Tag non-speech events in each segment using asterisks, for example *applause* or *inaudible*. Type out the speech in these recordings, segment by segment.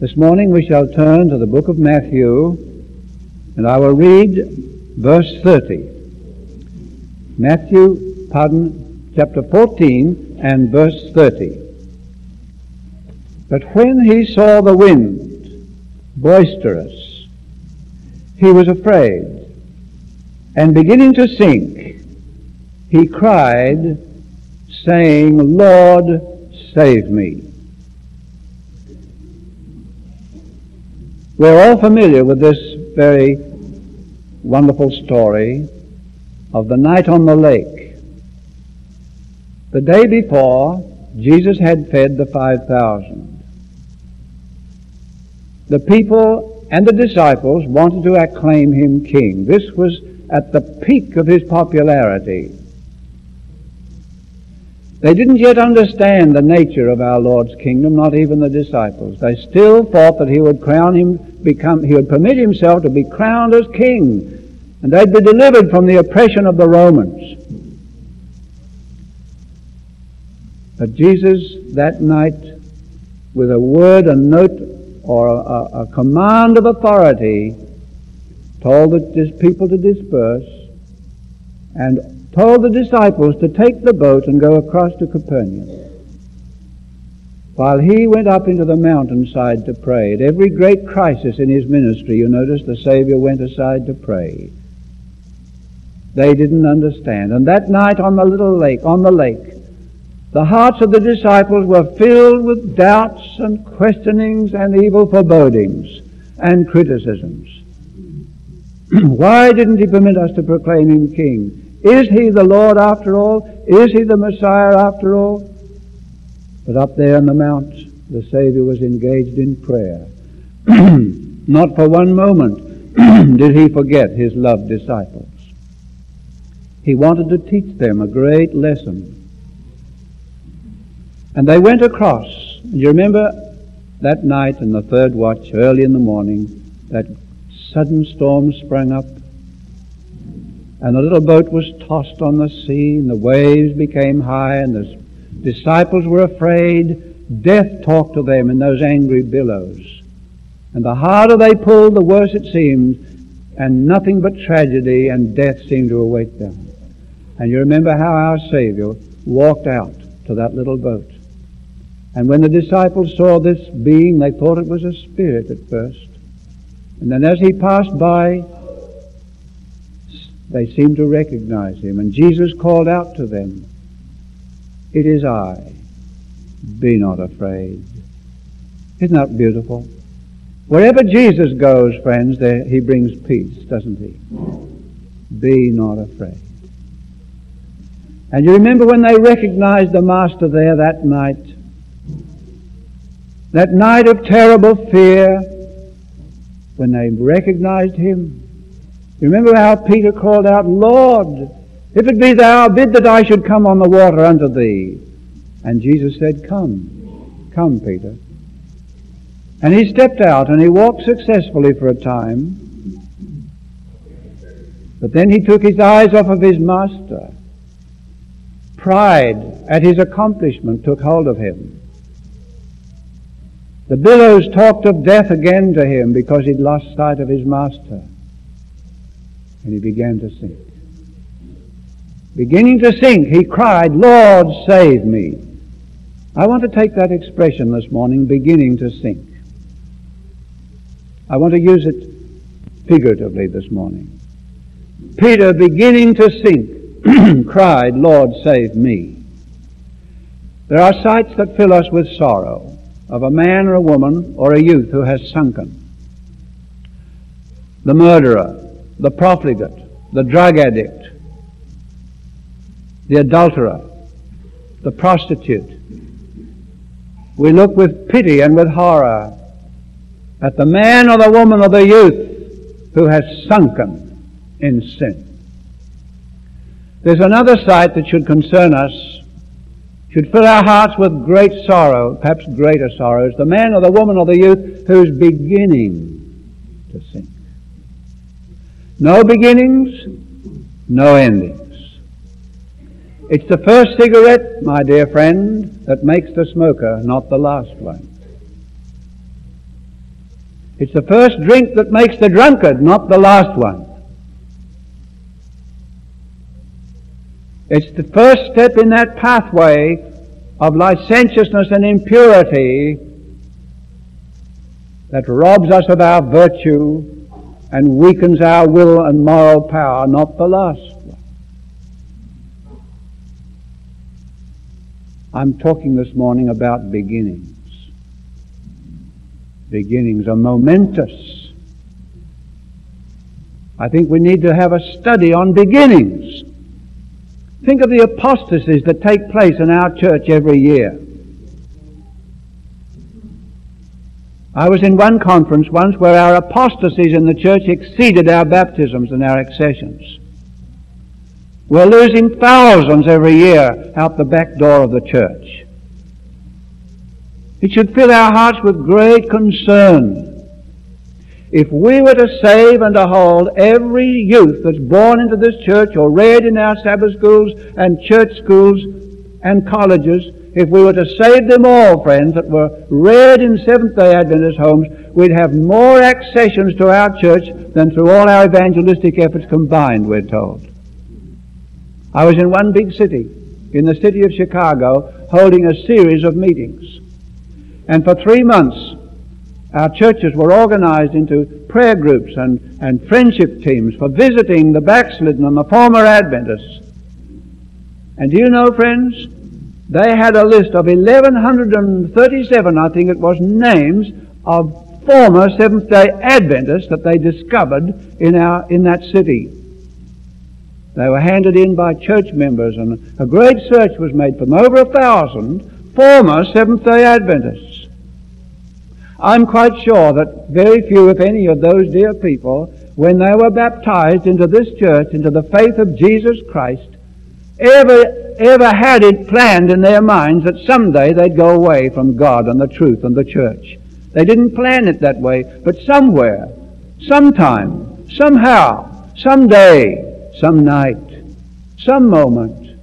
This morning we shall turn to the book of Matthew, and I will read verse 30. Matthew, pardon, chapter 14 and verse 30. But when he saw the wind boisterous, he was afraid, and beginning to sink, he cried, saying, Lord, save me. We're all familiar with this very wonderful story of the night on the lake. The day before, Jesus had fed the 5,000. The people and the disciples wanted to acclaim him king. This was at the peak of his popularity. They didn't yet understand the nature of our Lord's kingdom, not even the disciples. They still thought that he would crown him, become, he would permit himself to be crowned as king, and they'd be delivered from the oppression of the Romans. But Jesus that night, with a word, a note, or a, a command of authority, told the people to disperse and told the disciples to take the boat and go across to Capernaum. While he went up into the mountainside to pray, at every great crisis in his ministry, you notice the Savior went aside to pray. They didn't understand. And that night on the little lake, on the lake, the hearts of the disciples were filled with doubts and questionings and evil forebodings and criticisms. *clears throat* Why didn't he permit us to proclaim him king? Is he the Lord after all? Is he the Messiah after all? But up there on the mount, the Savior was engaged in prayer. *clears throat* Not for one moment *clears throat* did he forget his loved disciples. He wanted to teach them a great lesson. And they went across. You remember that night in the third watch, early in the morning, that sudden storm sprang up and the little boat was tossed on the sea, and the waves became high, and the disciples were afraid. Death talked to them in those angry billows. And the harder they pulled, the worse it seemed, and nothing but tragedy and death seemed to await them. And you remember how our Savior walked out to that little boat. And when the disciples saw this being, they thought it was a spirit at first. And then as he passed by, they seemed to recognize him. And Jesus called out to them, It is I. Be not afraid. Isn't that beautiful? Wherever Jesus goes, friends, there, he brings peace, doesn't he? Be not afraid. And you remember when they recognized the Master there that night? That night of terrible fear, when they recognized him, you remember how Peter called out, Lord, if it be thou, bid that I should come on the water unto thee. And Jesus said, Come, come, Peter. And he stepped out and he walked successfully for a time. But then he took his eyes off of his master. Pride at his accomplishment took hold of him. The billows talked of death again to him because he'd lost sight of his master and he began to sink. Beginning to sink, he cried, Lord, save me. I want to take that expression this morning, beginning to sink. I want to use it figuratively this morning. Peter, beginning to sink, *clears throat* cried, Lord, save me. There are sights that fill us with sorrow of a man or a woman or a youth who has sunken. The murderer, the profligate, the drug addict, the adulterer, the prostitute. We look with pity and with horror at the man or the woman or the youth who has sunken in sin. There's another sight that should concern us, should fill our hearts with great sorrow, perhaps greater sorrows, the man or the woman or the youth who's beginning to sink. No beginnings, no endings. It's the first cigarette, my dear friend, that makes the smoker, not the last one. It's the first drink that makes the drunkard, not the last one. It's the first step in that pathway of licentiousness and impurity that robs us of our virtue and weakens our will and moral power, not the last I'm talking this morning about beginnings. Beginnings are momentous. I think we need to have a study on beginnings. Think of the apostasies that take place in our church every year. I was in one conference once where our apostasies in the church exceeded our baptisms and our accessions. We're losing thousands every year out the back door of the church. It should fill our hearts with great concern. If we were to save and to hold every youth that's born into this church or reared in our Sabbath schools and church schools and colleges, if we were to save them all, friends, that were reared in Seventh-day Adventist homes, we'd have more accessions to our church than through all our evangelistic efforts combined, we're told. I was in one big city, in the city of Chicago, holding a series of meetings. And for three months, our churches were organized into prayer groups and, and friendship teams for visiting the backslidden and the former Adventists. And do you know, friends, they had a list of 1137, I think it was, names of former Seventh day Adventists that they discovered in, our, in that city. They were handed in by church members, and a great search was made for. Over a thousand former Seventh day Adventists. I'm quite sure that very few, if any, of those dear people, when they were baptized into this church, into the faith of Jesus Christ, ever, ever had it planned in their minds that someday they'd go away from God and the truth and the church. They didn't plan it that way, but somewhere, sometime, somehow, someday, some night, some moment,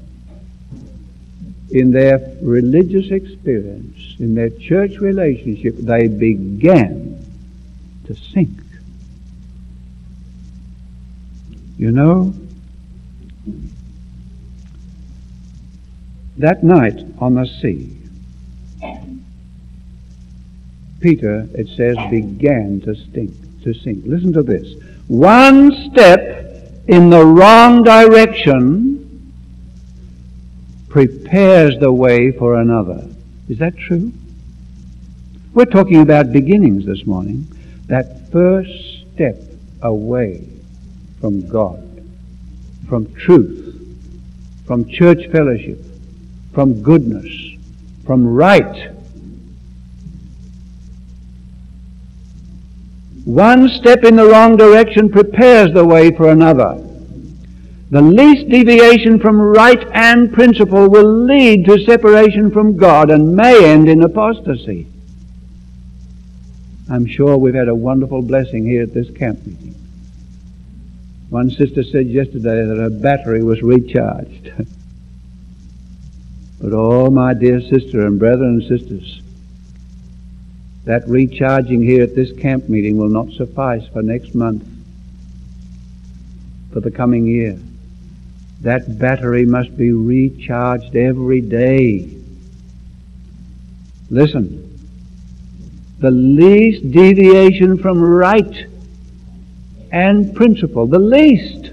in their religious experience, in their church relationship, they began to sink. You know, that night on the sea, Peter, it says, began to stink, to sink. Listen to this. One step in the wrong direction prepares the way for another. Is that true? We're talking about beginnings this morning. That first step away from God, from truth, from church fellowship, from goodness, from right. One step in the wrong direction prepares the way for another. The least deviation from right and principle will lead to separation from God and may end in apostasy. I'm sure we've had a wonderful blessing here at this camp meeting. One sister said yesterday that her battery was recharged. *laughs* but oh, my dear sister and brethren and sisters, that recharging here at this camp meeting will not suffice for next month, for the coming year. That battery must be recharged every day. Listen. The least deviation from right and principle, the least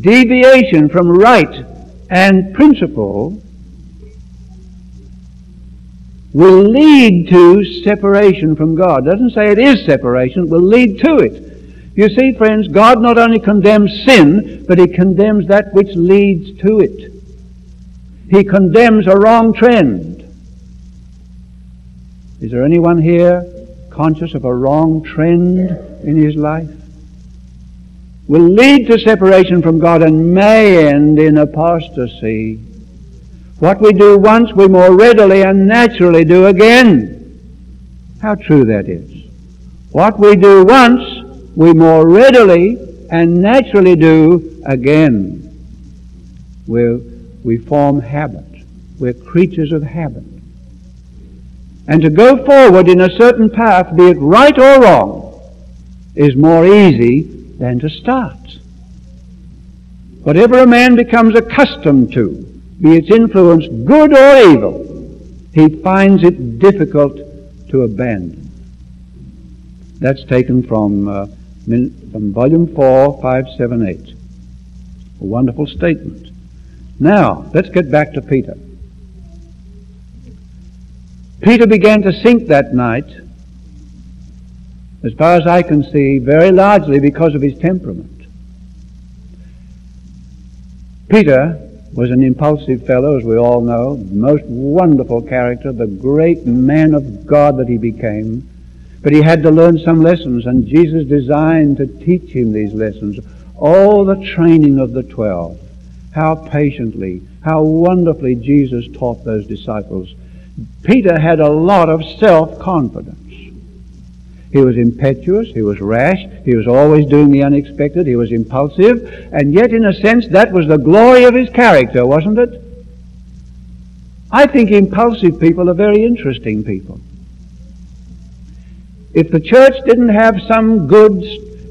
deviation from right and principle will lead to separation from God. It doesn't say it is separation, it will lead to it. You see, friends, God not only condemns sin, but He condemns that which leads to it. He condemns a wrong trend. Is there anyone here conscious of a wrong trend in his life? Will lead to separation from God and may end in apostasy. What we do once, we more readily and naturally do again. How true that is. What we do once, we more readily and naturally do again. we we form habit. We're creatures of habit. And to go forward in a certain path, be it right or wrong, is more easy than to start. Whatever a man becomes accustomed to, be its influence good or evil, he finds it difficult to abandon. That's taken from, uh, from volume 4, 578. A wonderful statement. Now, let's get back to Peter. Peter began to sink that night, as far as I can see, very largely because of his temperament. Peter was an impulsive fellow, as we all know, most wonderful character, the great man of God that he became. But he had to learn some lessons, and Jesus designed to teach him these lessons. All the training of the twelve. How patiently, how wonderfully Jesus taught those disciples. Peter had a lot of self-confidence. He was impetuous, he was rash, he was always doing the unexpected, he was impulsive, and yet in a sense that was the glory of his character, wasn't it? I think impulsive people are very interesting people. If the church didn't have some good,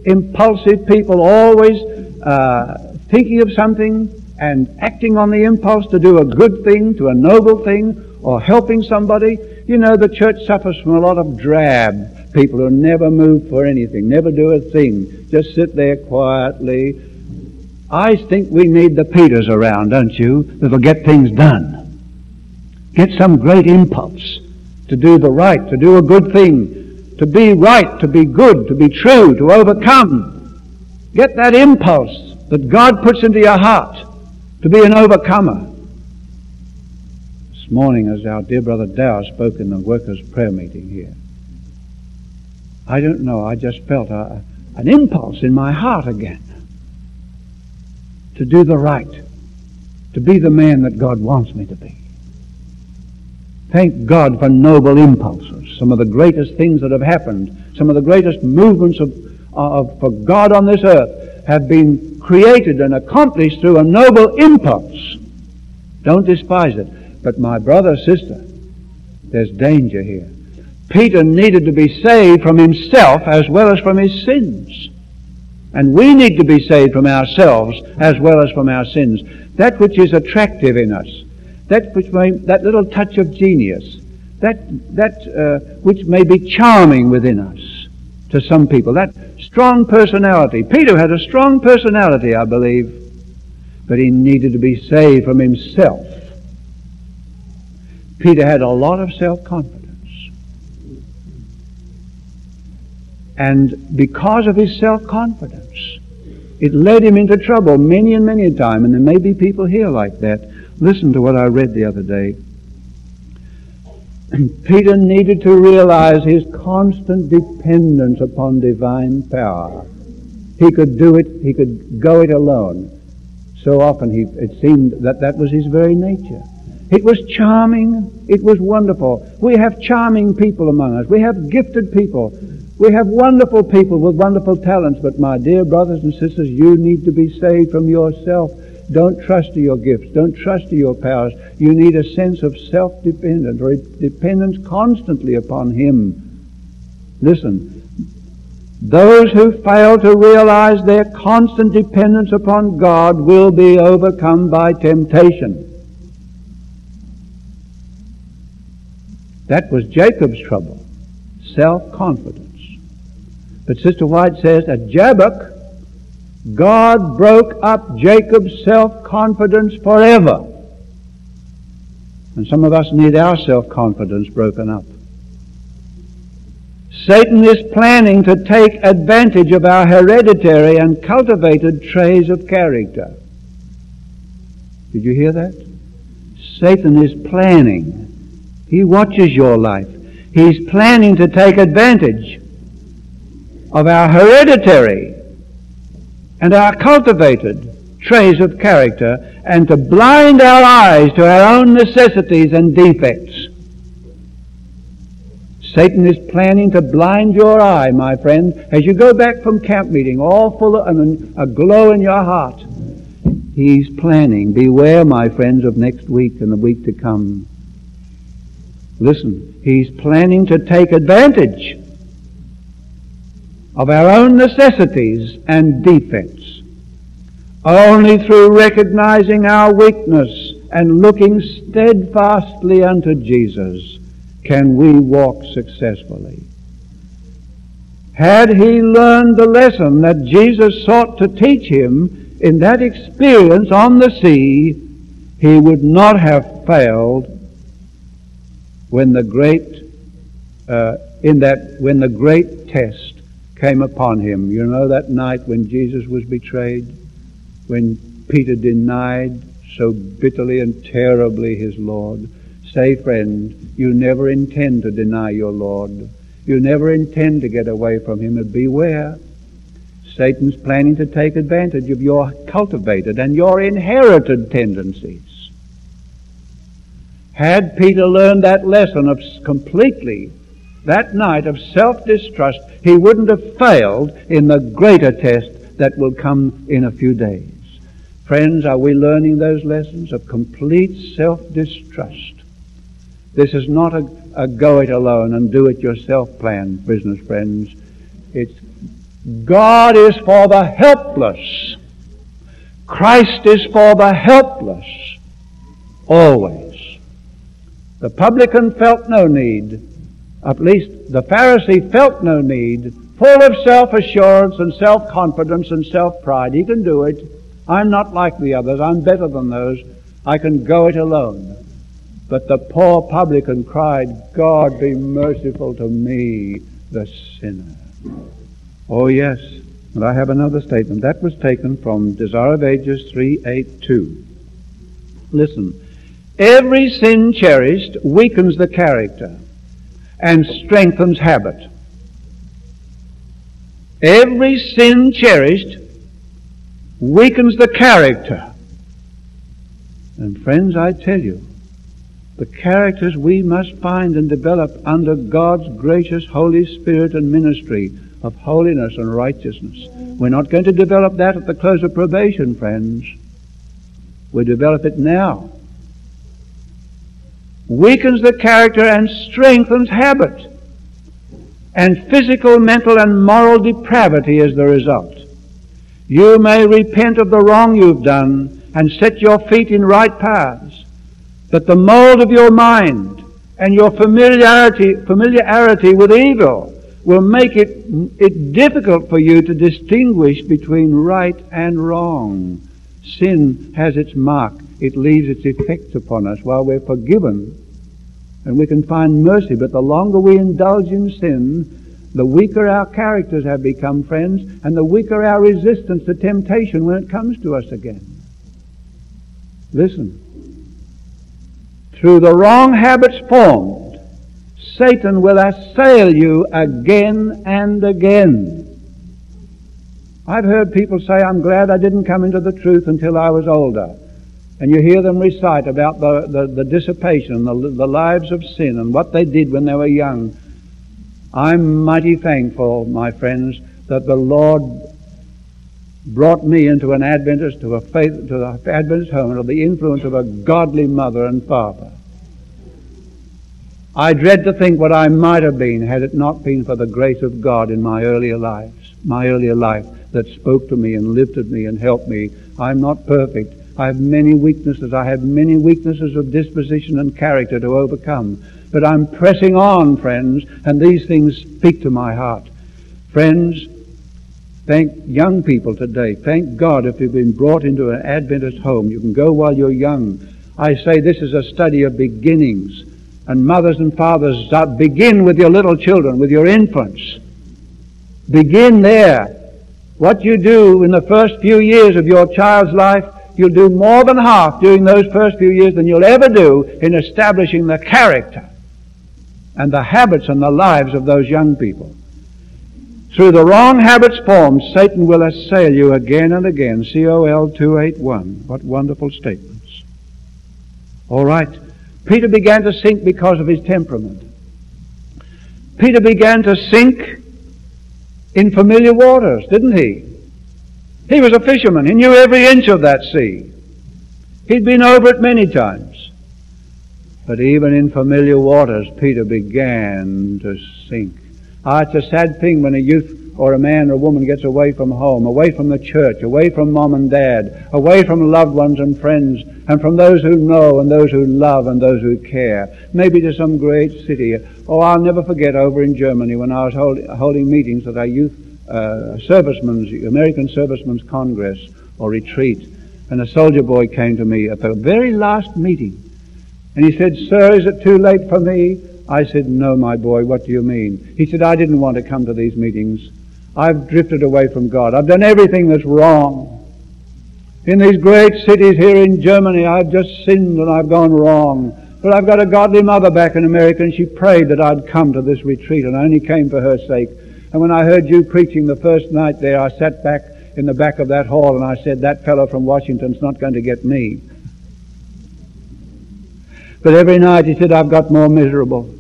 impulsive people always uh, thinking of something and acting on the impulse to do a good thing, to a noble thing, or helping somebody, you know, the church suffers from a lot of drab people who never move for anything, never do a thing, just sit there quietly. I think we need the Peters around, don't you, that'll get things done. Get some great impulse to do the right, to do a good thing, to be right, to be good, to be true, to overcome. Get that impulse that God puts into your heart to be an overcomer This morning as our dear brother Dow spoke in the workers' prayer meeting here. I don't know, I just felt a, an impulse in my heart again to do the right, to be the man that God wants me to be. Thank God for noble impulses. Some of the greatest things that have happened, some of the greatest movements of, of, for God on this earth have been created and accomplished through a noble impulse. Don't despise it. But my brother, sister, there's danger here. Peter needed to be saved from himself as well as from his sins. And we need to be saved from ourselves as well as from our sins. That which is attractive in us, that which may, that little touch of genius, that, that uh, which may be charming within us to some people, that strong personality. Peter had a strong personality, I believe, but he needed to be saved from himself Peter had a lot of self-confidence. And because of his self-confidence, it led him into trouble many and many a time. And there may be people here like that. Listen to what I read the other day. *clears throat* Peter needed to realize his constant dependence upon divine power. He could do it, he could go it alone. So often he, it seemed that that was his very nature. It was charming. It was wonderful. We have charming people among us. We have gifted people. We have wonderful people with wonderful talents. But my dear brothers and sisters, you need to be saved from yourself. Don't trust to your gifts. Don't trust to your powers. You need a sense of self-dependence or dependence constantly upon Him. Listen, those who fail to realize their constant dependence upon God will be overcome by temptation. That was Jacob's trouble. Self-confidence. But Sister White says at Jabbok, God broke up Jacob's self-confidence forever. And some of us need our self-confidence broken up. Satan is planning to take advantage of our hereditary and cultivated traits of character. Did you hear that? Satan is planning he watches your life. He's planning to take advantage of our hereditary and our cultivated traits of character and to blind our eyes to our own necessities and defects. Satan is planning to blind your eye, my friend, as you go back from camp meeting, all full of a glow in your heart. He's planning. Beware, my friends, of next week and the week to come Listen, he's planning to take advantage of our own necessities and defects. Only through recognizing our weakness and looking steadfastly unto Jesus can we walk successfully. Had he learned the lesson that Jesus sought to teach him in that experience on the sea, he would not have failed when the great, uh, in that, when the great test came upon him. You know that night when Jesus was betrayed? When Peter denied so bitterly and terribly his Lord? Say, friend, you never intend to deny your Lord. You never intend to get away from him, and beware. Satan's planning to take advantage of your cultivated and your inherited tendencies. Had Peter learned that lesson of completely that night of self-distrust, he wouldn't have failed in the greater test that will come in a few days. Friends, are we learning those lessons of complete self-distrust? This is not a, a go it alone and do it yourself plan, business friends. It's God is for the helpless. Christ is for the helpless. Always. The publican felt no need. At least the Pharisee felt no need. Full of self-assurance and self-confidence and self-pride. He can do it. I'm not like the others. I'm better than those. I can go it alone. But the poor publican cried, God be merciful to me, the sinner. Oh yes, and I have another statement. That was taken from Desire of Ages 382. Listen, every sin cherished weakens the character and strengthens habit. Every sin cherished weakens the character. And friends, I tell you, the characters we must find and develop under God's gracious Holy Spirit and ministry of holiness and righteousness. We're not going to develop that at the close of probation, friends. We develop it now. Weakens the character and strengthens habit. And physical, mental, and moral depravity is the result. You may repent of the wrong you've done and set your feet in right paths but the mold of your mind and your familiarity, familiarity with evil will make it, it difficult for you to distinguish between right and wrong. Sin has its mark. It leaves its effects upon us while we're forgiven and we can find mercy. But the longer we indulge in sin, the weaker our characters have become, friends, and the weaker our resistance to temptation when it comes to us again. Listen. Through the wrong habits formed, Satan will assail you again and again. I've heard people say, I'm glad I didn't come into the truth until I was older. And you hear them recite about the, the, the dissipation, the, the lives of sin, and what they did when they were young. I'm mighty thankful, my friends, that the Lord brought me into an Adventist, to a faith, to the Adventist home, under the influence of a godly mother and father. I dread to think what I might have been had it not been for the grace of God in my earlier lives, my earlier life that spoke to me and lifted me and helped me. I'm not perfect. I have many weaknesses. I have many weaknesses of disposition and character to overcome. But I'm pressing on, friends, and these things speak to my heart. Friends, Thank young people today. Thank God if you've been brought into an Adventist home. You can go while you're young. I say this is a study of beginnings. And mothers and fathers, uh, begin with your little children, with your infants. Begin there. What you do in the first few years of your child's life, you'll do more than half during those first few years than you'll ever do in establishing the character and the habits and the lives of those young people. Through the wrong habits formed, Satan will assail you again and again. COL 281. What wonderful statements. All right. Peter began to sink because of his temperament. Peter began to sink in familiar waters, didn't he? He was a fisherman. He knew every inch of that sea. He'd been over it many times. But even in familiar waters, Peter began to sink. Ah, it's a sad thing when a youth or a man or a woman gets away from home, away from the church, away from mom and dad, away from loved ones and friends, and from those who know and those who love and those who care, maybe to some great city. Oh, I'll never forget over in Germany when I was hold, holding meetings at our youth uh, servicemen's, American Servicemen's Congress or retreat, and a soldier boy came to me at the very last meeting, and he said, Sir, is it too late for me? I said, No, my boy, what do you mean? He said, I didn't want to come to these meetings. I've drifted away from God. I've done everything that's wrong. In these great cities here in Germany, I've just sinned and I've gone wrong. But I've got a godly mother back in America and she prayed that I'd come to this retreat and I only came for her sake. And when I heard you preaching the first night there, I sat back in the back of that hall and I said, that fellow from Washington's not going to get me. But every night he said, I've got more miserable.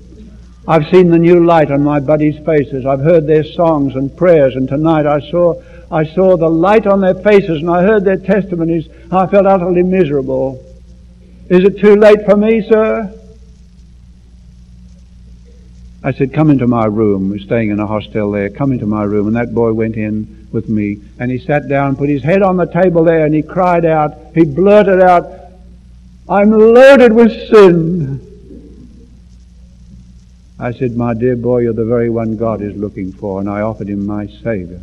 I've seen the new light on my buddies' faces. I've heard their songs and prayers, and tonight I saw I saw the light on their faces and I heard their testimonies. I felt utterly miserable. Is it too late for me, sir? I said, come into my room. We're staying in a hostel there. Come into my room. And that boy went in with me and he sat down, put his head on the table there and he cried out, he blurted out, I'm loaded with sin. I said, My dear boy, you're the very one God is looking for. And I offered him my Savior.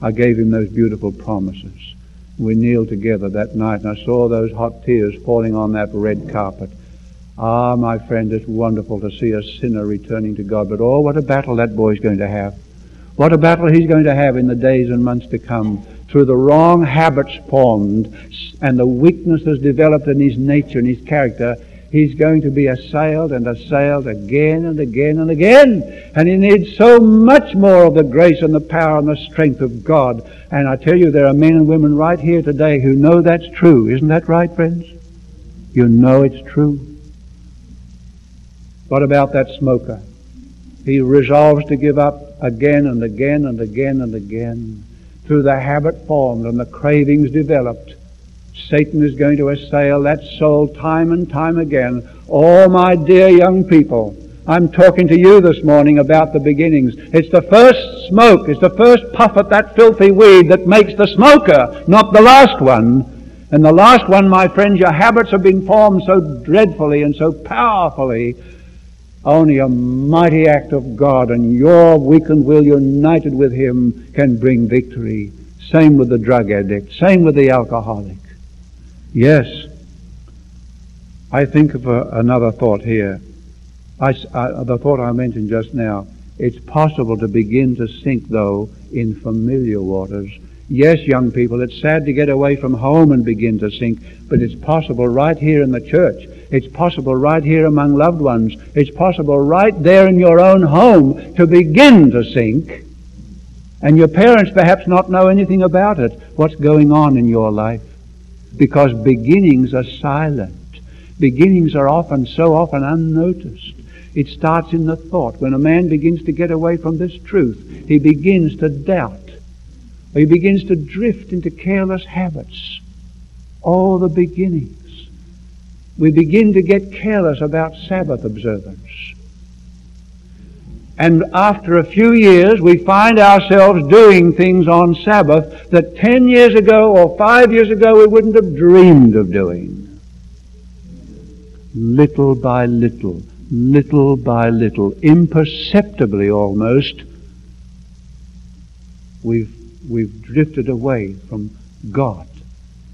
I gave him those beautiful promises. We kneeled together that night, and I saw those hot tears falling on that red carpet. Ah, my friend, it's wonderful to see a sinner returning to God. But oh, what a battle that boy's going to have. What a battle he's going to have in the days and months to come through the wrong habits formed and the weaknesses developed in his nature and his character he's going to be assailed and assailed again and again and again. And he needs so much more of the grace and the power and the strength of God. And I tell you, there are men and women right here today who know that's true. Isn't that right, friends? You know it's true. What about that smoker? He resolves to give up again and again and again and again through the habit formed and the cravings developed Satan is going to assail that soul time and time again. Oh, my dear young people, I'm talking to you this morning about the beginnings. It's the first smoke, it's the first puff at that filthy weed that makes the smoker, not the last one. And the last one, my friends, your habits have been formed so dreadfully and so powerfully. Only a mighty act of God and your weakened will united with Him can bring victory. Same with the drug addict. Same with the alcoholic. Yes. I think of a, another thought here. I, I, uh, the thought I mentioned just now. It's possible to begin to sink, though, in familiar waters. Yes, young people, it's sad to get away from home and begin to sink, but it's possible right here in the church. It's possible right here among loved ones. It's possible right there in your own home to begin to sink. And your parents perhaps not know anything about it, what's going on in your life because beginnings are silent. Beginnings are often, so often unnoticed. It starts in the thought. When a man begins to get away from this truth, he begins to doubt. He begins to drift into careless habits. All the beginnings. We begin to get careless about Sabbath observance. And after a few years, we find ourselves doing things on Sabbath that 10 years ago or 5 years ago we wouldn't have dreamed of doing. Little by little, little by little, imperceptibly almost, we've, we've drifted away from God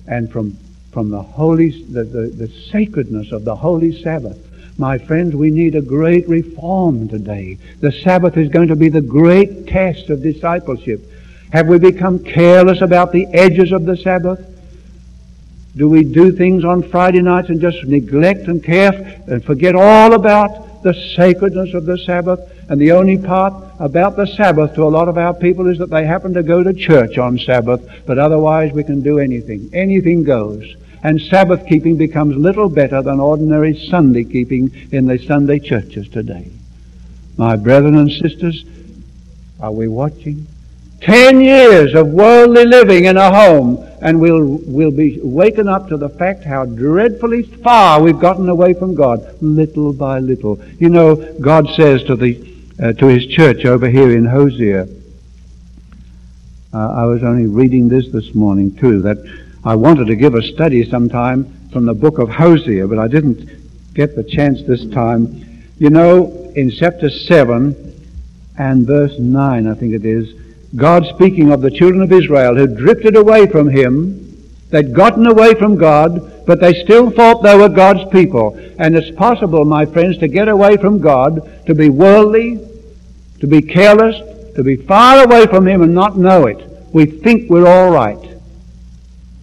and from, from the holy, the, the, the sacredness of the holy Sabbath. My friends, we need a great reform today. The Sabbath is going to be the great test of discipleship. Have we become careless about the edges of the Sabbath? Do we do things on Friday nights and just neglect and care and forget all about the sacredness of the Sabbath? And the only part about the Sabbath to a lot of our people is that they happen to go to church on Sabbath, but otherwise we can do anything. Anything goes and Sabbath keeping becomes little better than ordinary Sunday keeping in the Sunday churches today. My brethren and sisters, are we watching? Ten years of worldly living in a home and we'll, we'll be waken up to the fact how dreadfully far we've gotten away from God, little by little. You know, God says to the, uh, to His church over here in Hosea, uh, I was only reading this this morning too, that I wanted to give a study sometime from the book of Hosea, but I didn't get the chance this time. You know, in chapter 7 and verse 9, I think it is, God speaking of the children of Israel who drifted away from Him, they'd gotten away from God, but they still thought they were God's people. And it's possible, my friends, to get away from God, to be worldly, to be careless, to be far away from Him and not know it. We think we're all right.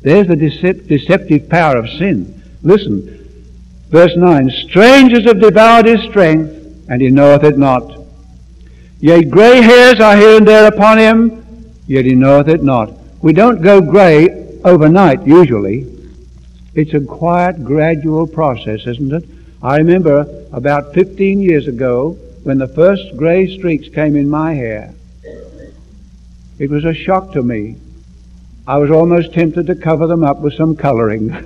There's the deceptive power of sin. Listen, verse 9, Strangers have devoured his strength, and he knoweth it not. Yea, grey hairs are here and there upon him, yet he knoweth it not. We don't go grey overnight, usually. It's a quiet, gradual process, isn't it? I remember about 15 years ago when the first grey streaks came in my hair. It was a shock to me. I was almost tempted to cover them up with some coloring. *laughs*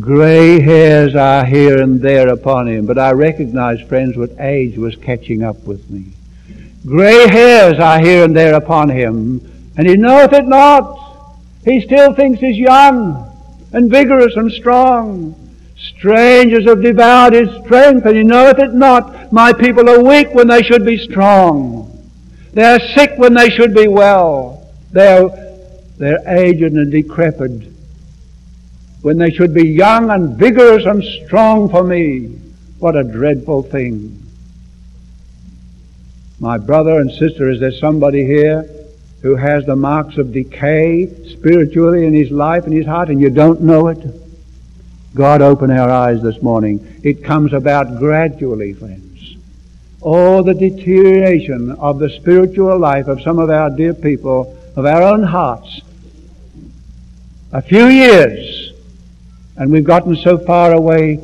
Gray hairs are here and there upon him, but I recognized, friends, what age was catching up with me. Gray hairs are here and there upon him, and he knoweth it not. He still thinks he's young and vigorous and strong. Strangers have devoured his strength, and he knoweth it not. My people are weak when they should be strong. They are sick when they should be well. They are, they're aged and decrepit when they should be young and vigorous and strong for me. What a dreadful thing. My brother and sister, is there somebody here who has the marks of decay spiritually in his life and his heart and you don't know it? God open our eyes this morning. It comes about gradually, friends. Oh, the deterioration of the spiritual life of some of our dear people, of our own hearts. A few years, and we've gotten so far away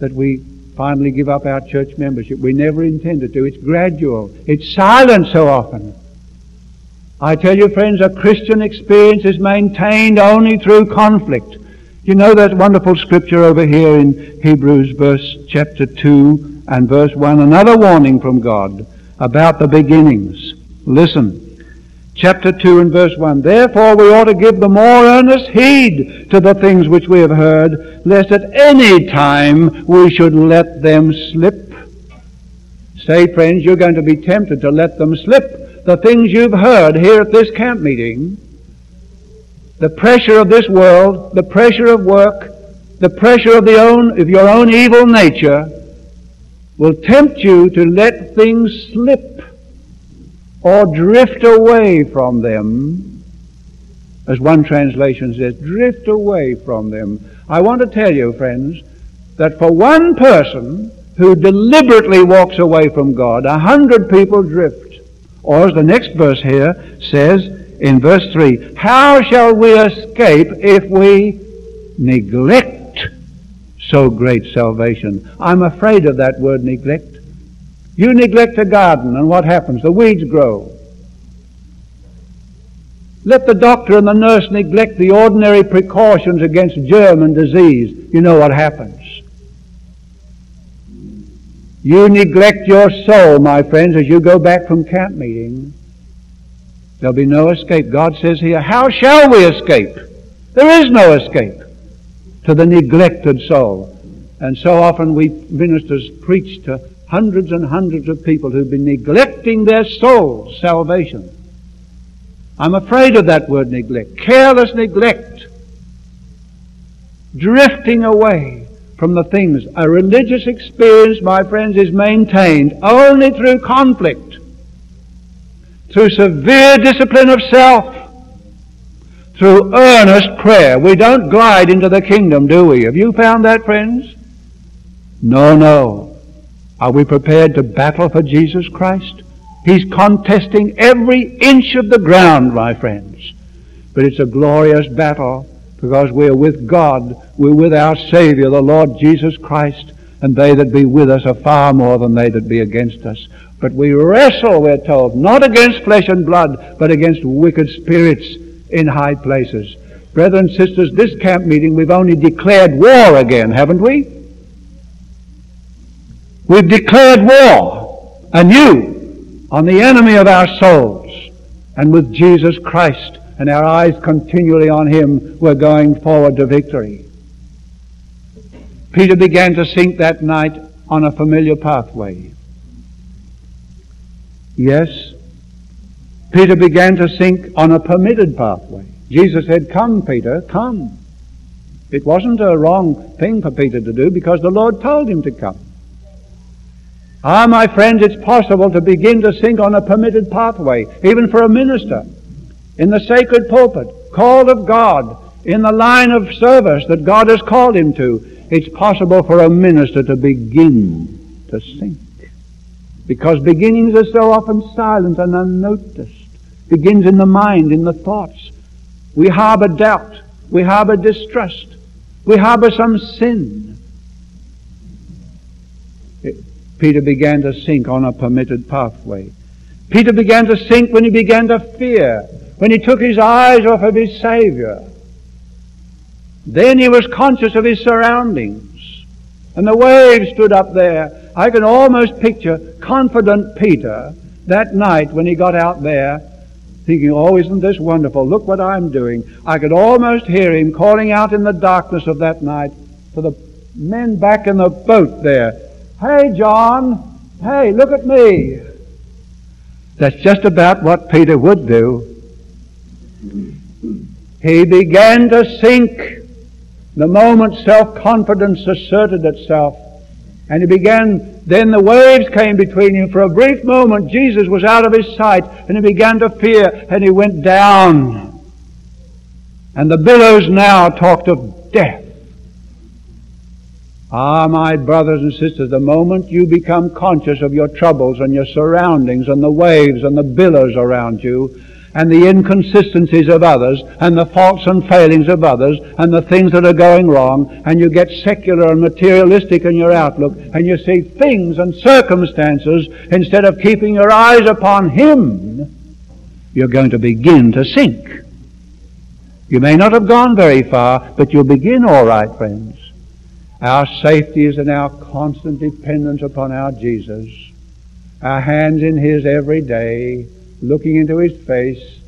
that we finally give up our church membership. We never intended to. It's gradual. It's silent so often. I tell you, friends, a Christian experience is maintained only through conflict. You know that wonderful scripture over here in Hebrews verse chapter 2 and verse 1, another warning from God about the beginnings. Listen. Chapter 2 and verse 1. Therefore we ought to give the more earnest heed to the things which we have heard, lest at any time we should let them slip. Say, friends, you're going to be tempted to let them slip. The things you've heard here at this camp meeting, the pressure of this world, the pressure of work, the pressure of the own, of your own evil nature, will tempt you to let things slip or drift away from them. As one translation says, drift away from them. I want to tell you, friends, that for one person who deliberately walks away from God, a hundred people drift. Or as the next verse here says in verse 3, how shall we escape if we neglect so great salvation. I'm afraid of that word neglect. You neglect a garden, and what happens? The weeds grow. Let the doctor and the nurse neglect the ordinary precautions against germ and disease. You know what happens. You neglect your soul, my friends, as you go back from camp meeting. There'll be no escape. God says here, how shall we escape? There is no escape to the neglected soul. And so often we ministers preach to hundreds and hundreds of people who've been neglecting their soul's salvation. I'm afraid of that word neglect. Careless neglect. Drifting away from the things. A religious experience, my friends, is maintained only through conflict, through severe discipline of self, through earnest prayer. We don't glide into the kingdom, do we? Have you found that, friends? No, no. Are we prepared to battle for Jesus Christ? He's contesting every inch of the ground, my friends. But it's a glorious battle because we're with God. We're with our Savior, the Lord Jesus Christ. And they that be with us are far more than they that be against us. But we wrestle, we're told, not against flesh and blood, but against wicked spirits in high places. Brethren and sisters, this camp meeting, we've only declared war again, haven't we? We've declared war anew on the enemy of our souls. And with Jesus Christ and our eyes continually on Him, we're going forward to victory. Peter began to sink that night on a familiar pathway. Yes, Peter began to sink on a permitted pathway. Jesus said, Come, Peter, come. It wasn't a wrong thing for Peter to do because the Lord told him to come. Ah, my friends, it's possible to begin to sink on a permitted pathway, even for a minister, in the sacred pulpit, called of God, in the line of service that God has called him to. It's possible for a minister to begin to sink. Because beginnings are so often silent and unnoticed. Begins in the mind, in the thoughts. We harbor doubt. We harbor distrust. We harbor some sin. Peter began to sink on a permitted pathway. Peter began to sink when he began to fear, when he took his eyes off of his Savior. Then he was conscious of his surroundings. And the waves stood up there. I can almost picture confident Peter that night when he got out there thinking, oh, isn't this wonderful? Look what I'm doing. I could almost hear him calling out in the darkness of that night to the men back in the boat there. Hey, John. Hey, look at me. That's just about what Peter would do. He began to sink the moment self-confidence asserted itself. And he began, then the waves came between him. For a brief moment, Jesus was out of his sight, and he began to fear, and he went down. And the billows now talked of death. Ah, my brothers and sisters, the moment you become conscious of your troubles and your surroundings and the waves and the billows around you, and the inconsistencies of others and the faults and failings of others and the things that are going wrong and you get secular and materialistic in your outlook and you see things and circumstances instead of keeping your eyes upon Him, you're going to begin to sink. You may not have gone very far, but you'll begin all right, friends. Our safety is in our constant dependence upon our Jesus. Our hands in His every day looking into his face.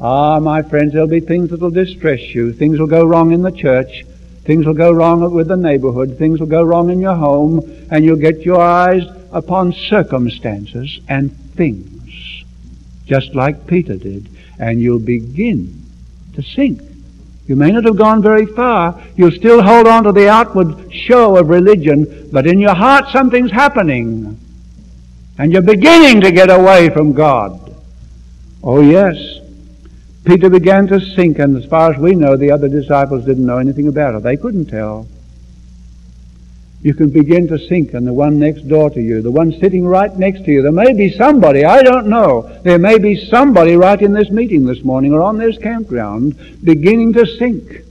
Ah, my friends, there'll be things that'll distress you. Things will go wrong in the church. Things will go wrong with the neighborhood. Things will go wrong in your home. And you'll get your eyes upon circumstances and things. Just like Peter did. And you'll begin to sink. You may not have gone very far. You'll still hold on to the outward show of religion, but in your heart something's happening. And you're beginning to get away from God. Oh, yes. Peter began to sink, and as far as we know, the other disciples didn't know anything about it. They couldn't tell. You can begin to sink, and the one next door to you, the one sitting right next to you, there may be somebody, I don't know, there may be somebody right in this meeting this morning or on this campground beginning to sink.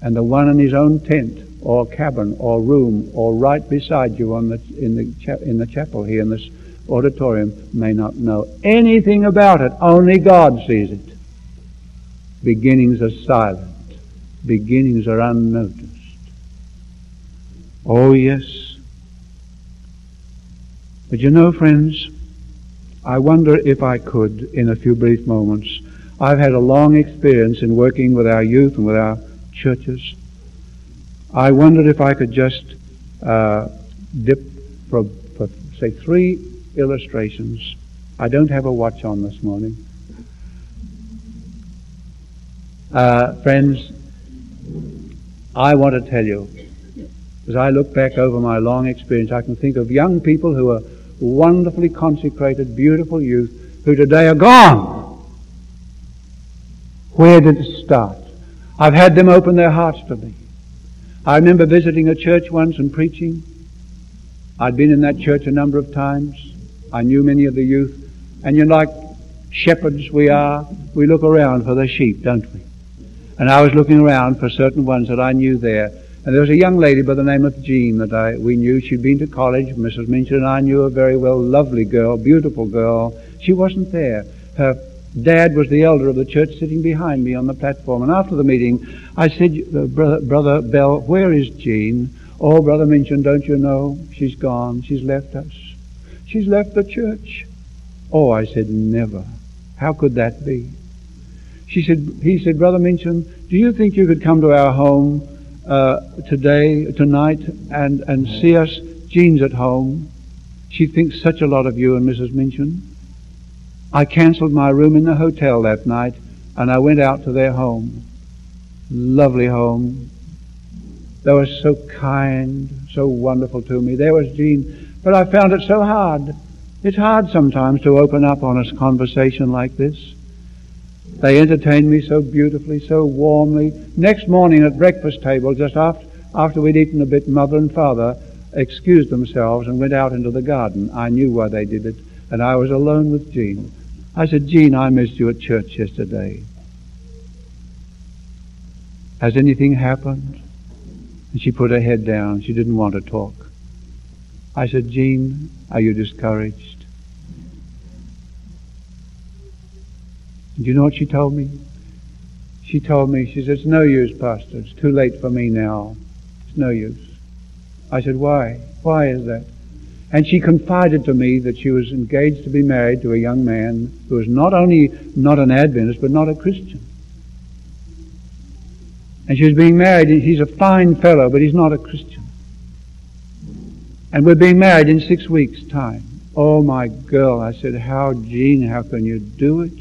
And the one in his own tent or cabin or room or right beside you on the, in, the in the chapel here in this auditorium may not know anything about it. Only God sees it. Beginnings are silent. Beginnings are unnoticed. Oh, yes. But you know, friends, I wonder if I could, in a few brief moments, I've had a long experience in working with our youth and with our churches. I wondered if I could just uh, dip for, for, say, three illustrations. I don't have a watch on this morning. Uh, friends, I want to tell you, as I look back over my long experience, I can think of young people who are wonderfully consecrated, beautiful youth who today are gone. Where did it start? I've had them open their hearts to me. I remember visiting a church once and preaching. I'd been in that church a number of times. I knew many of the youth. And you know, like shepherds we are, we look around for the sheep, don't we? And I was looking around for certain ones that I knew there. And there was a young lady by the name of Jean that I, we knew. She'd been to college. Mrs. Minchin and I knew her very well. Lovely girl, beautiful girl. She wasn't there. Her Dad was the elder of the church sitting behind me on the platform. And after the meeting, I said, uh, Brother, Brother Bell, where is Jean? Oh, Brother Minchin, don't you know? She's gone. She's left us. She's left the church. Oh, I said, never. How could that be? She said, he said, Brother Minchin, do you think you could come to our home uh, today, tonight, and, and see us? Jean's at home. She thinks such a lot of you and Mrs. Minchin. I cancelled my room in the hotel that night and I went out to their home. Lovely home. They were so kind, so wonderful to me. There was Jean, but I found it so hard. It's hard sometimes to open up on a conversation like this. They entertained me so beautifully, so warmly. Next morning at breakfast table, just after, after we'd eaten a bit, mother and father excused themselves and went out into the garden. I knew why they did it, and I was alone with Jean. I said, Jean, I missed you at church yesterday. Has anything happened? And she put her head down. She didn't want to talk. I said, Jean, are you discouraged? Do you know what she told me? She told me, she said, it's no use, Pastor. It's too late for me now. It's no use. I said, why? Why is that? And she confided to me that she was engaged to be married to a young man who was not only not an Adventist, but not a Christian. And she was being married, he's a fine fellow, but he's not a Christian. And we're being married in six weeks' time. Oh, my girl, I said, how, Jean, how can you do it?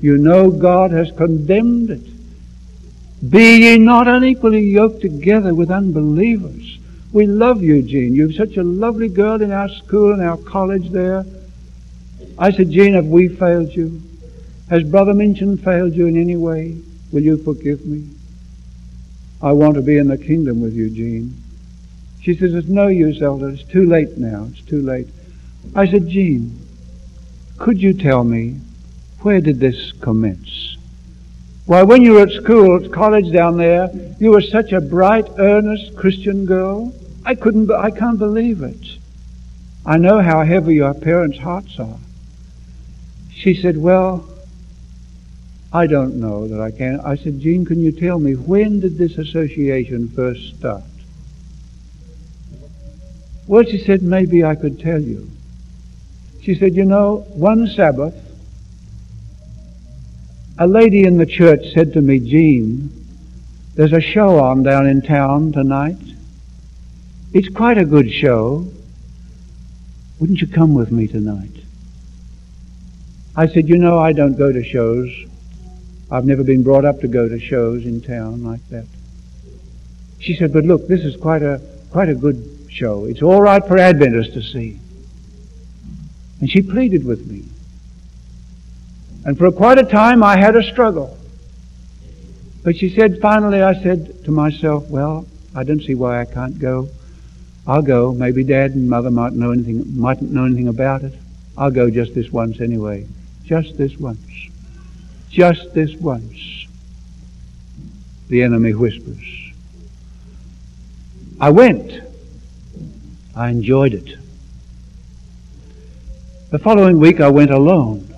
You know God has condemned it. Be ye not unequally yoked together with unbelievers. We love you, Jean. You're such a lovely girl in our school and our college there. I said, Jean, have we failed you? Has Brother Minchin failed you in any way? Will you forgive me? I want to be in the kingdom with you, Jean. She says, It's no use, Elder. It's too late now. It's too late. I said, Jean, could you tell me where did this commence? Why, when you were at school, at college down there, you were such a bright, earnest Christian girl. I couldn't, I can't believe it. I know how heavy your parents' hearts are. She said, well, I don't know that I can. I said, Jean, can you tell me when did this association first start? Well, she said, maybe I could tell you. She said, you know, one Sabbath, a lady in the church said to me, Jean, there's a show on down in town tonight. It's quite a good show. Wouldn't you come with me tonight? I said, you know, I don't go to shows. I've never been brought up to go to shows in town like that. She said, but look, this is quite a, quite a good show. It's all right for Adventists to see. And she pleaded with me. And for quite a time I had a struggle. But she said, finally I said to myself, well, I don't see why I can't go. I'll go. Maybe Dad and Mother might know anything, mightn't know anything about it. I'll go just this once anyway. Just this once. Just this once. The enemy whispers. I went. I enjoyed it. The following week I went alone.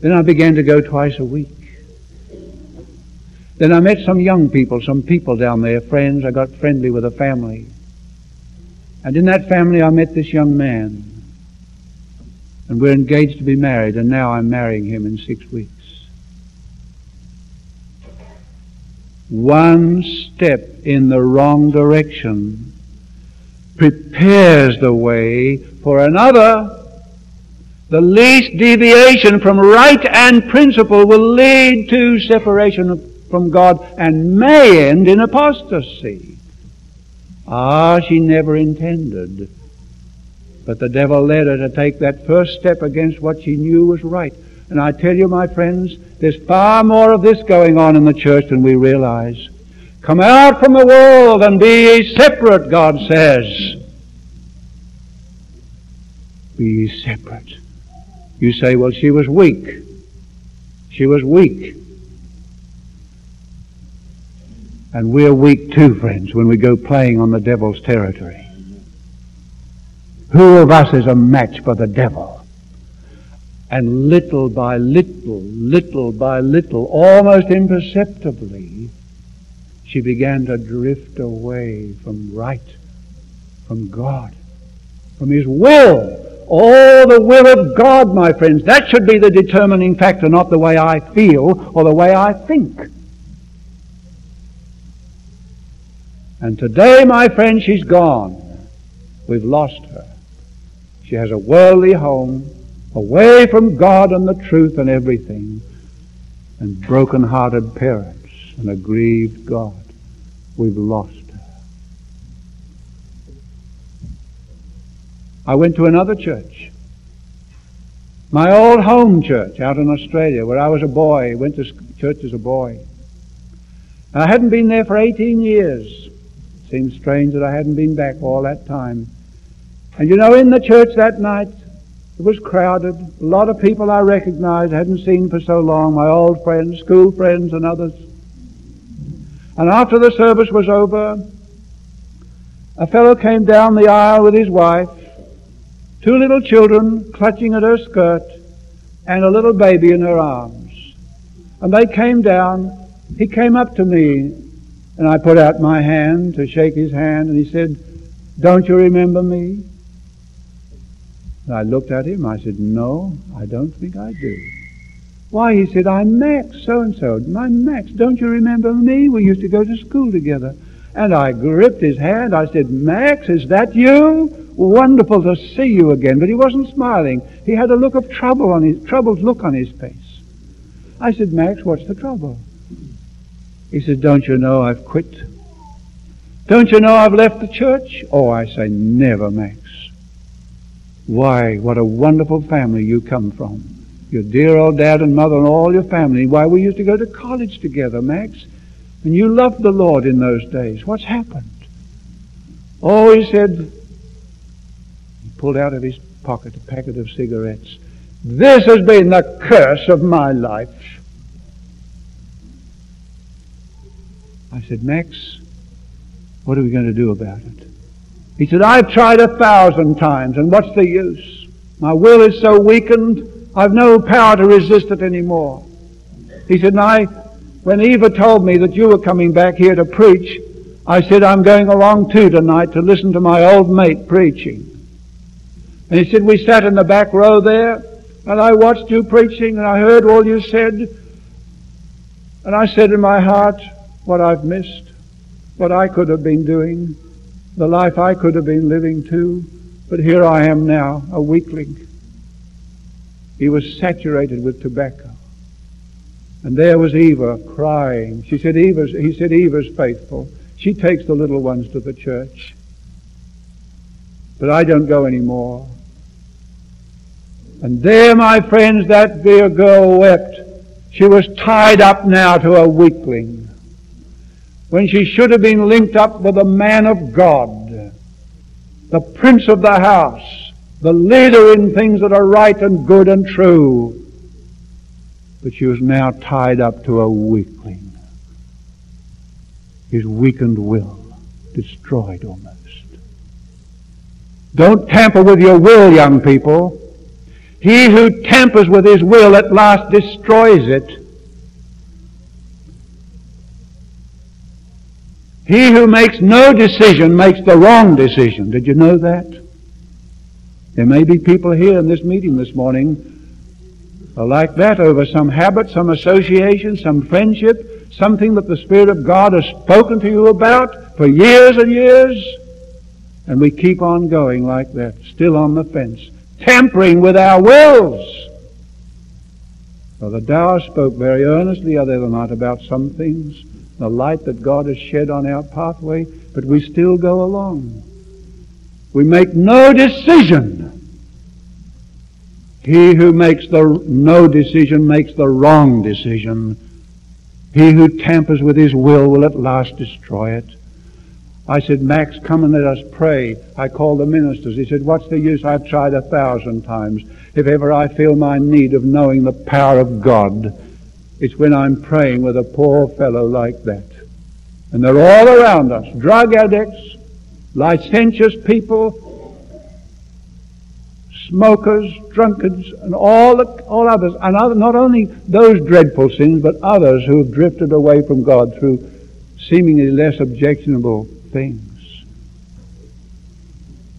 Then I began to go twice a week. Then I met some young people, some people down there, friends. I got friendly with a family. And in that family I met this young man. And we're engaged to be married, and now I'm marrying him in six weeks. One step in the wrong direction prepares the way for another. The least deviation from right and principle will lead to separation from God and may end in apostasy. Ah, she never intended. But the devil led her to take that first step against what she knew was right. And I tell you, my friends, there's far more of this going on in the church than we realize. Come out from the world and be separate, God says. Be separate. You say, well, she was weak. She was weak. And we're weak too, friends, when we go playing on the devil's territory. Who of us is a match for the devil? And little by little, little by little, almost imperceptibly, she began to drift away from right, from God, from His will. Oh, the will of God, my friends. That should be the determining factor, not the way I feel or the way I think. And today, my friend, she's gone. We've lost her. She has a worldly home, away from God and the truth and everything, and broken-hearted parents and a grieved God. We've lost her. I went to another church. My old home church out in Australia where I was a boy, went to church as a boy. I hadn't been there for 18 years. It seemed strange that I hadn't been back all that time. And you know, in the church that night, it was crowded. A lot of people I recognized, hadn't seen for so long, my old friends, school friends and others. And after the service was over, a fellow came down the aisle with his wife, two little children clutching at her skirt, and a little baby in her arms. And they came down. He came up to me and I put out my hand to shake his hand, and he said, Don't you remember me? And I looked at him. I said, No, I don't think I do. Why, he said, I'm Max, so and so. I'm Max. Don't you remember me? We used to go to school together. And I gripped his hand. I said, Max, is that you? Wonderful to see you again. But he wasn't smiling. He had a look of trouble on his, troubled look on his face. I said, Max, what's the trouble? He says, Don't you know I've quit? Don't you know I've left the church? Oh, I say, Never, Max. Why, what a wonderful family you come from. Your dear old dad and mother and all your family. Why, we used to go to college together, Max. And you loved the Lord in those days. What's happened? Oh, he said, he pulled out of his pocket a packet of cigarettes. This has been the curse of my life. I said, Max, what are we going to do about it? He said, I've tried a thousand times, and what's the use? My will is so weakened, I've no power to resist it anymore. He said, and I, when Eva told me that you were coming back here to preach, I said, I'm going along too tonight to listen to my old mate preaching. And he said, we sat in the back row there, and I watched you preaching, and I heard all you said, and I said in my heart, what I've missed, what I could have been doing, the life I could have been living too. But here I am now, a weakling. He was saturated with tobacco. And there was Eva crying. She said, Eva's, he said, Eva's faithful. She takes the little ones to the church. But I don't go anymore. And there, my friends, that dear girl wept. She was tied up now to a weakling when she should have been linked up with a man of God, the prince of the house, the leader in things that are right and good and true. But she was now tied up to a weakling. His weakened will destroyed almost. Don't tamper with your will, young people. He who tampers with his will at last destroys it. He who makes no decision makes the wrong decision. Did you know that? There may be people here in this meeting this morning uh, like that over some habit, some association, some friendship, something that the Spirit of God has spoken to you about for years and years. And we keep on going like that, still on the fence, tampering with our wills. Brother Dower spoke very earnestly the other night about some things the light that God has shed on our pathway, but we still go along. We make no decision. He who makes the no decision makes the wrong decision. He who tampers with his will will at last destroy it. I said, Max, come and let us pray. I called the ministers. He said, what's the use? I've tried a thousand times. If ever I feel my need of knowing the power of God, it's when I'm praying with a poor fellow like that. And they're all around us. Drug addicts, licentious people, smokers, drunkards, and all, the, all others, and other, not only those dreadful sins, but others who have drifted away from God through seemingly less objectionable things.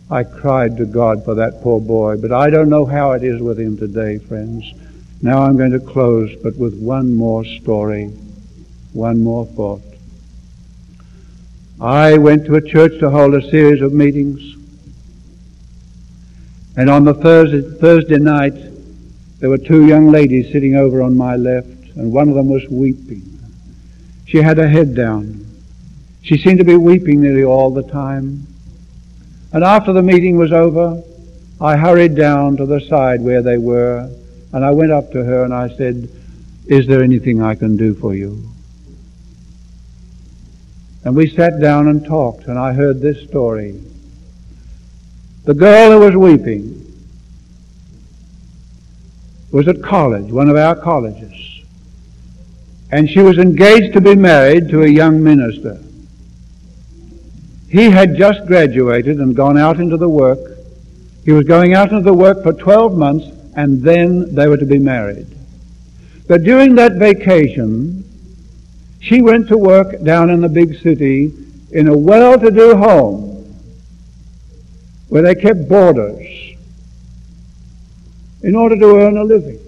I cried to God for that poor boy, but I don't know how it is with him today, friends. Now I'm going to close, but with one more story, one more thought. I went to a church to hold a series of meetings. And on the Thursday, Thursday night, there were two young ladies sitting over on my left, and one of them was weeping. She had her head down. She seemed to be weeping nearly all the time. And after the meeting was over, I hurried down to the side where they were, and I went up to her and I said, Is there anything I can do for you? And we sat down and talked, and I heard this story. The girl who was weeping was at college, one of our colleges. And she was engaged to be married to a young minister. He had just graduated and gone out into the work. He was going out into the work for 12 months and then they were to be married. But during that vacation, she went to work down in the big city in a well-to-do home where they kept boarders in order to earn a living,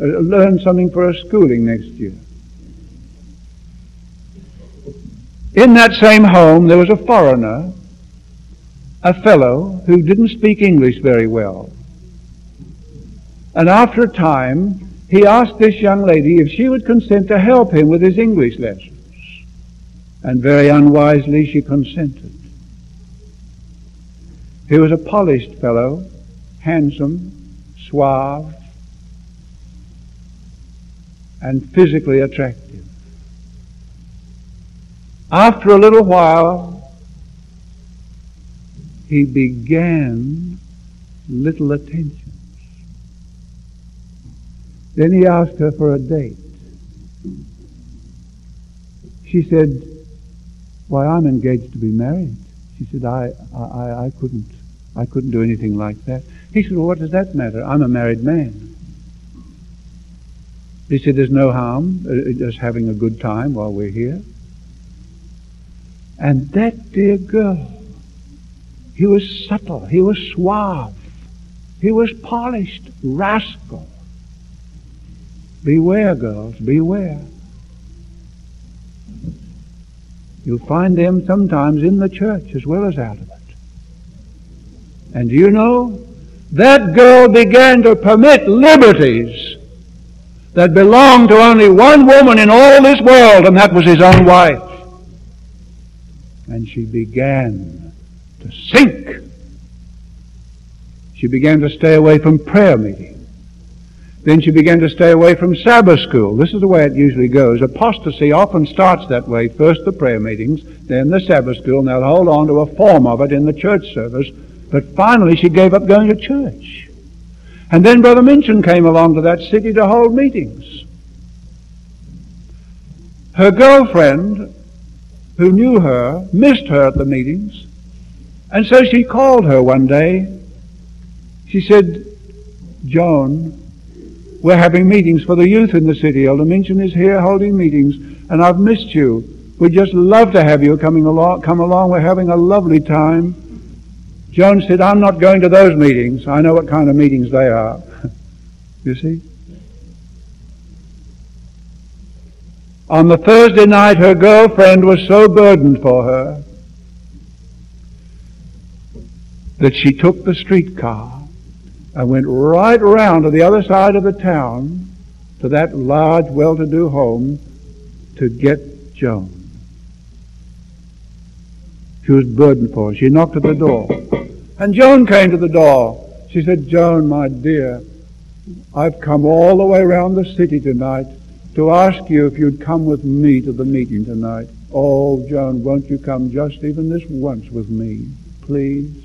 uh, learn something for her schooling next year. In that same home, there was a foreigner, a fellow who didn't speak English very well. And after a time, he asked this young lady if she would consent to help him with his English lessons. And very unwisely, she consented. He was a polished fellow, handsome, suave, and physically attractive. After a little while, he began little attentions. Then he asked her for a date. She said, why, I'm engaged to be married. She said, I, I, I couldn't, I couldn't do anything like that. He said, well, what does that matter? I'm a married man. He said, there's no harm, uh, just having a good time while we're here. And that dear girl, he was subtle, he was suave, he was polished, rascal. Beware, girls, beware. You'll find them sometimes in the church as well as out of it. And do you know, that girl began to permit liberties that belonged to only one woman in all this world, and that was his own wife and she began to sink. She began to stay away from prayer meeting. Then she began to stay away from Sabbath school. This is the way it usually goes. Apostasy often starts that way. First the prayer meetings, then the Sabbath school, and they'll hold on to a form of it in the church service. But finally she gave up going to church. And then Brother Minchin came along to that city to hold meetings. Her girlfriend who knew her missed her at the meetings. And so she called her one day. She said, Joan, we're having meetings for the youth in the city. Elder Minchin is here holding meetings, and I've missed you. We'd just love to have you coming along, come along. We're having a lovely time. Joan said, I'm not going to those meetings. I know what kind of meetings they are. *laughs* you see? On the Thursday night, her girlfriend was so burdened for her that she took the streetcar and went right around to the other side of the town to that large, well-to-do home to get Joan. She was burdened for her. She knocked at the door. And Joan came to the door. She said, Joan, my dear, I've come all the way around the city tonight to ask you if you'd come with me to the meeting tonight. Oh, Joan, won't you come just even this once with me, please?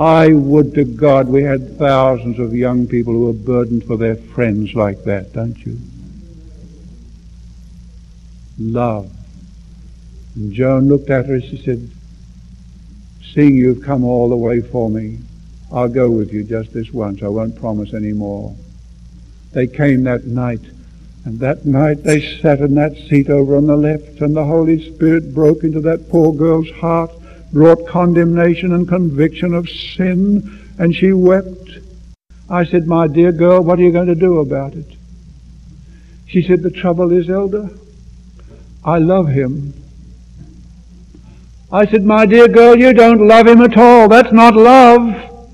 I would to God we had thousands of young people who are burdened for their friends like that, don't you? Love. And Joan looked at her and she said, Seeing you've come all the way for me, I'll go with you just this once. I won't promise any more. They came that night, and that night they sat in that seat over on the left, and the Holy Spirit broke into that poor girl's heart, brought condemnation and conviction of sin, and she wept. I said, My dear girl, what are you going to do about it? She said, The trouble is, Elder, I love him. I said, My dear girl, you don't love him at all. That's not love.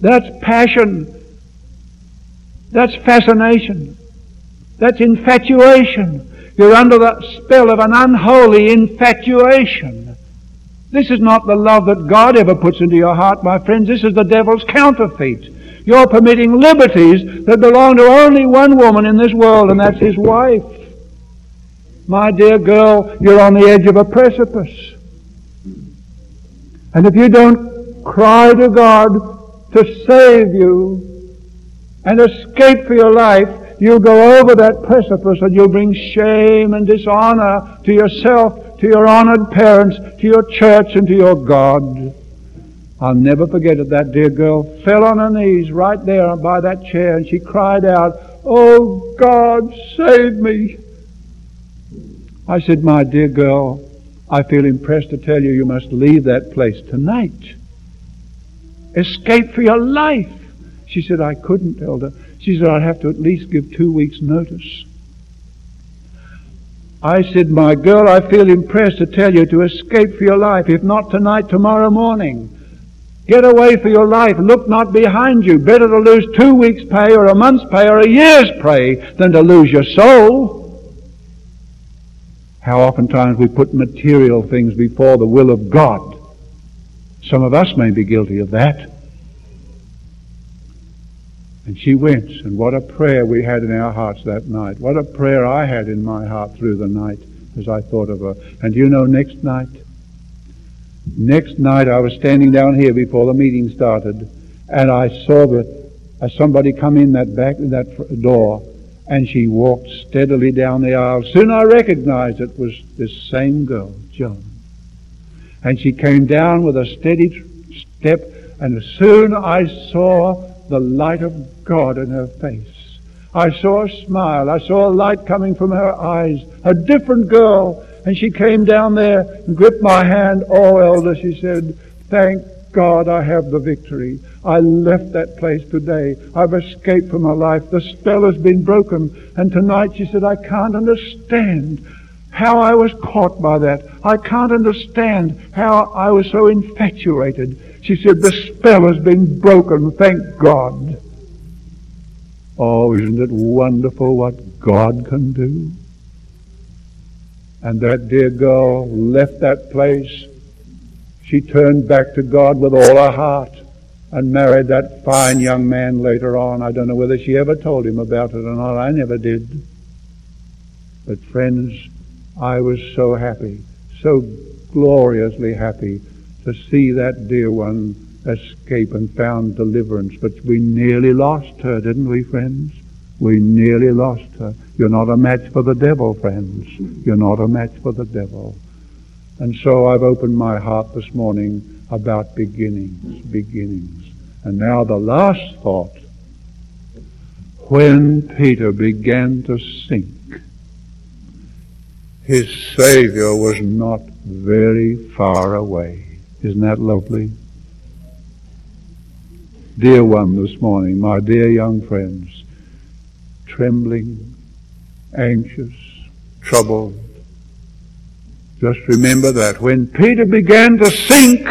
That's passion. That's fascination. That's infatuation. You're under the spell of an unholy infatuation. This is not the love that God ever puts into your heart, my friends. This is the devil's counterfeit. You're permitting liberties that belong to only one woman in this world, and that's his wife. My dear girl, you're on the edge of a precipice. And if you don't cry to God to save you and escape for your life, you'll go over that precipice and you'll bring shame and dishonor to yourself, to your honored parents, to your church, and to your God. I'll never forget it. That dear girl fell on her knees right there by that chair and she cried out, Oh God, save me. I said, My dear girl, I feel impressed to tell you you must leave that place tonight. Escape for your life. She said, I couldn't, Elder. She said, I'd have to at least give two weeks' notice. I said, My girl, I feel impressed to tell you to escape for your life, if not tonight, tomorrow morning. Get away for your life. Look not behind you. Better to lose two weeks' pay or a month's pay or a year's pay than to lose your soul. How oftentimes we put material things before the will of God. Some of us may be guilty of that. And she went, and what a prayer we had in our hearts that night. What a prayer I had in my heart through the night as I thought of her. And you know, next night, next night I was standing down here before the meeting started, and I saw that uh, somebody come in that back that door, and she walked steadily down the aisle. Soon I recognized it was this same girl, Joan. And she came down with a steady step, and soon I saw the light of God in her face. I saw a smile. I saw a light coming from her eyes. A different girl. And she came down there and gripped my hand. Oh, Elder, she said, thank God I have the victory. I left that place today. I've escaped from her life. The spell has been broken. And tonight she said, I can't understand how I was caught by that. I can't understand how I was so infatuated. She said, the spell has been broken, thank God. Oh, isn't it wonderful what God can do? And that dear girl left that place. She turned back to God with all her heart and married that fine young man later on. I don't know whether she ever told him about it or not. I never did. But friends, I was so happy, so gloriously happy to see that dear one escape and found deliverance. But we nearly lost her, didn't we, friends? We nearly lost her. You're not a match for the devil, friends. You're not a match for the devil. And so I've opened my heart this morning about beginnings, beginnings. And now the last thought. When Peter began to sink, his Savior was not very far away. Isn't that lovely? Dear one this morning, my dear young friends, trembling, anxious, troubled, just remember that when Peter began to sink,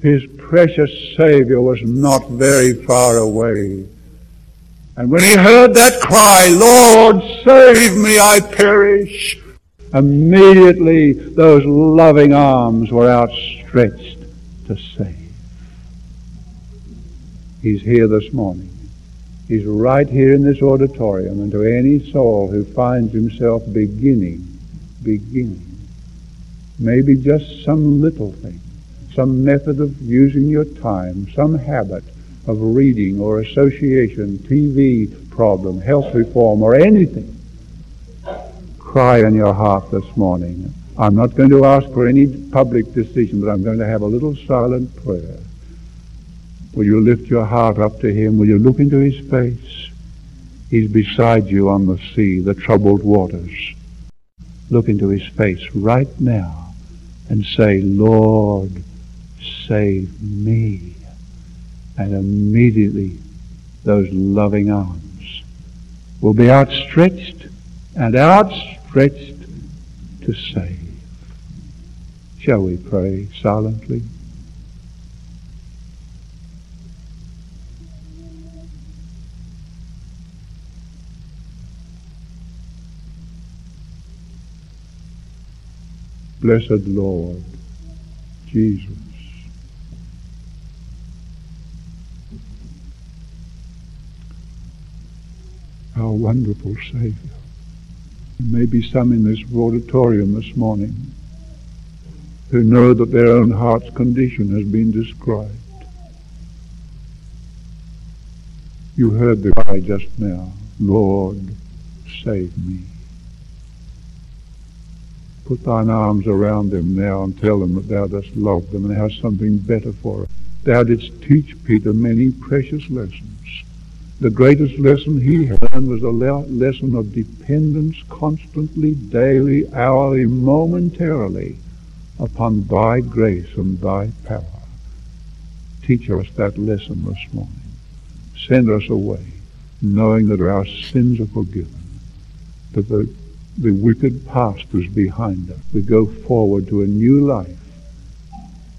his precious Savior was not very far away. And when he heard that cry, Lord, save me, I perish, Immediately those loving arms were outstretched to save. He's here this morning. He's right here in this auditorium and to any soul who finds himself beginning, beginning, maybe just some little thing, some method of using your time, some habit of reading or association, TV problem, health reform, or anything cry in your heart this morning. I'm not going to ask for any public decision, but I'm going to have a little silent prayer. Will you lift your heart up to him? Will you look into his face? He's beside you on the sea, the troubled waters. Look into his face right now and say, Lord, save me. And immediately those loving arms will be outstretched and outstretched to save. Shall we pray silently? Blessed Lord, Jesus. Our wonderful Savior. There may be some in this auditorium this morning who know that their own heart's condition has been described. You heard the cry just now, Lord, save me. Put thine arms around them now and tell them that thou dost love them and hast something better for them. Thou didst teach Peter many precious lessons. The greatest lesson he learned was a lesson of dependence constantly, daily, hourly, momentarily upon thy grace and thy power. Teach us that lesson this morning. Send us away, knowing that our sins are forgiven, that the the wicked past is behind us. We go forward to a new life,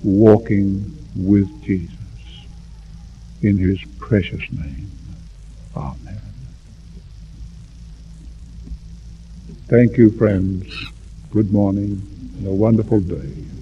walking with Jesus. In his precious name. Amen. Thank you, friends. Good morning and a wonderful day.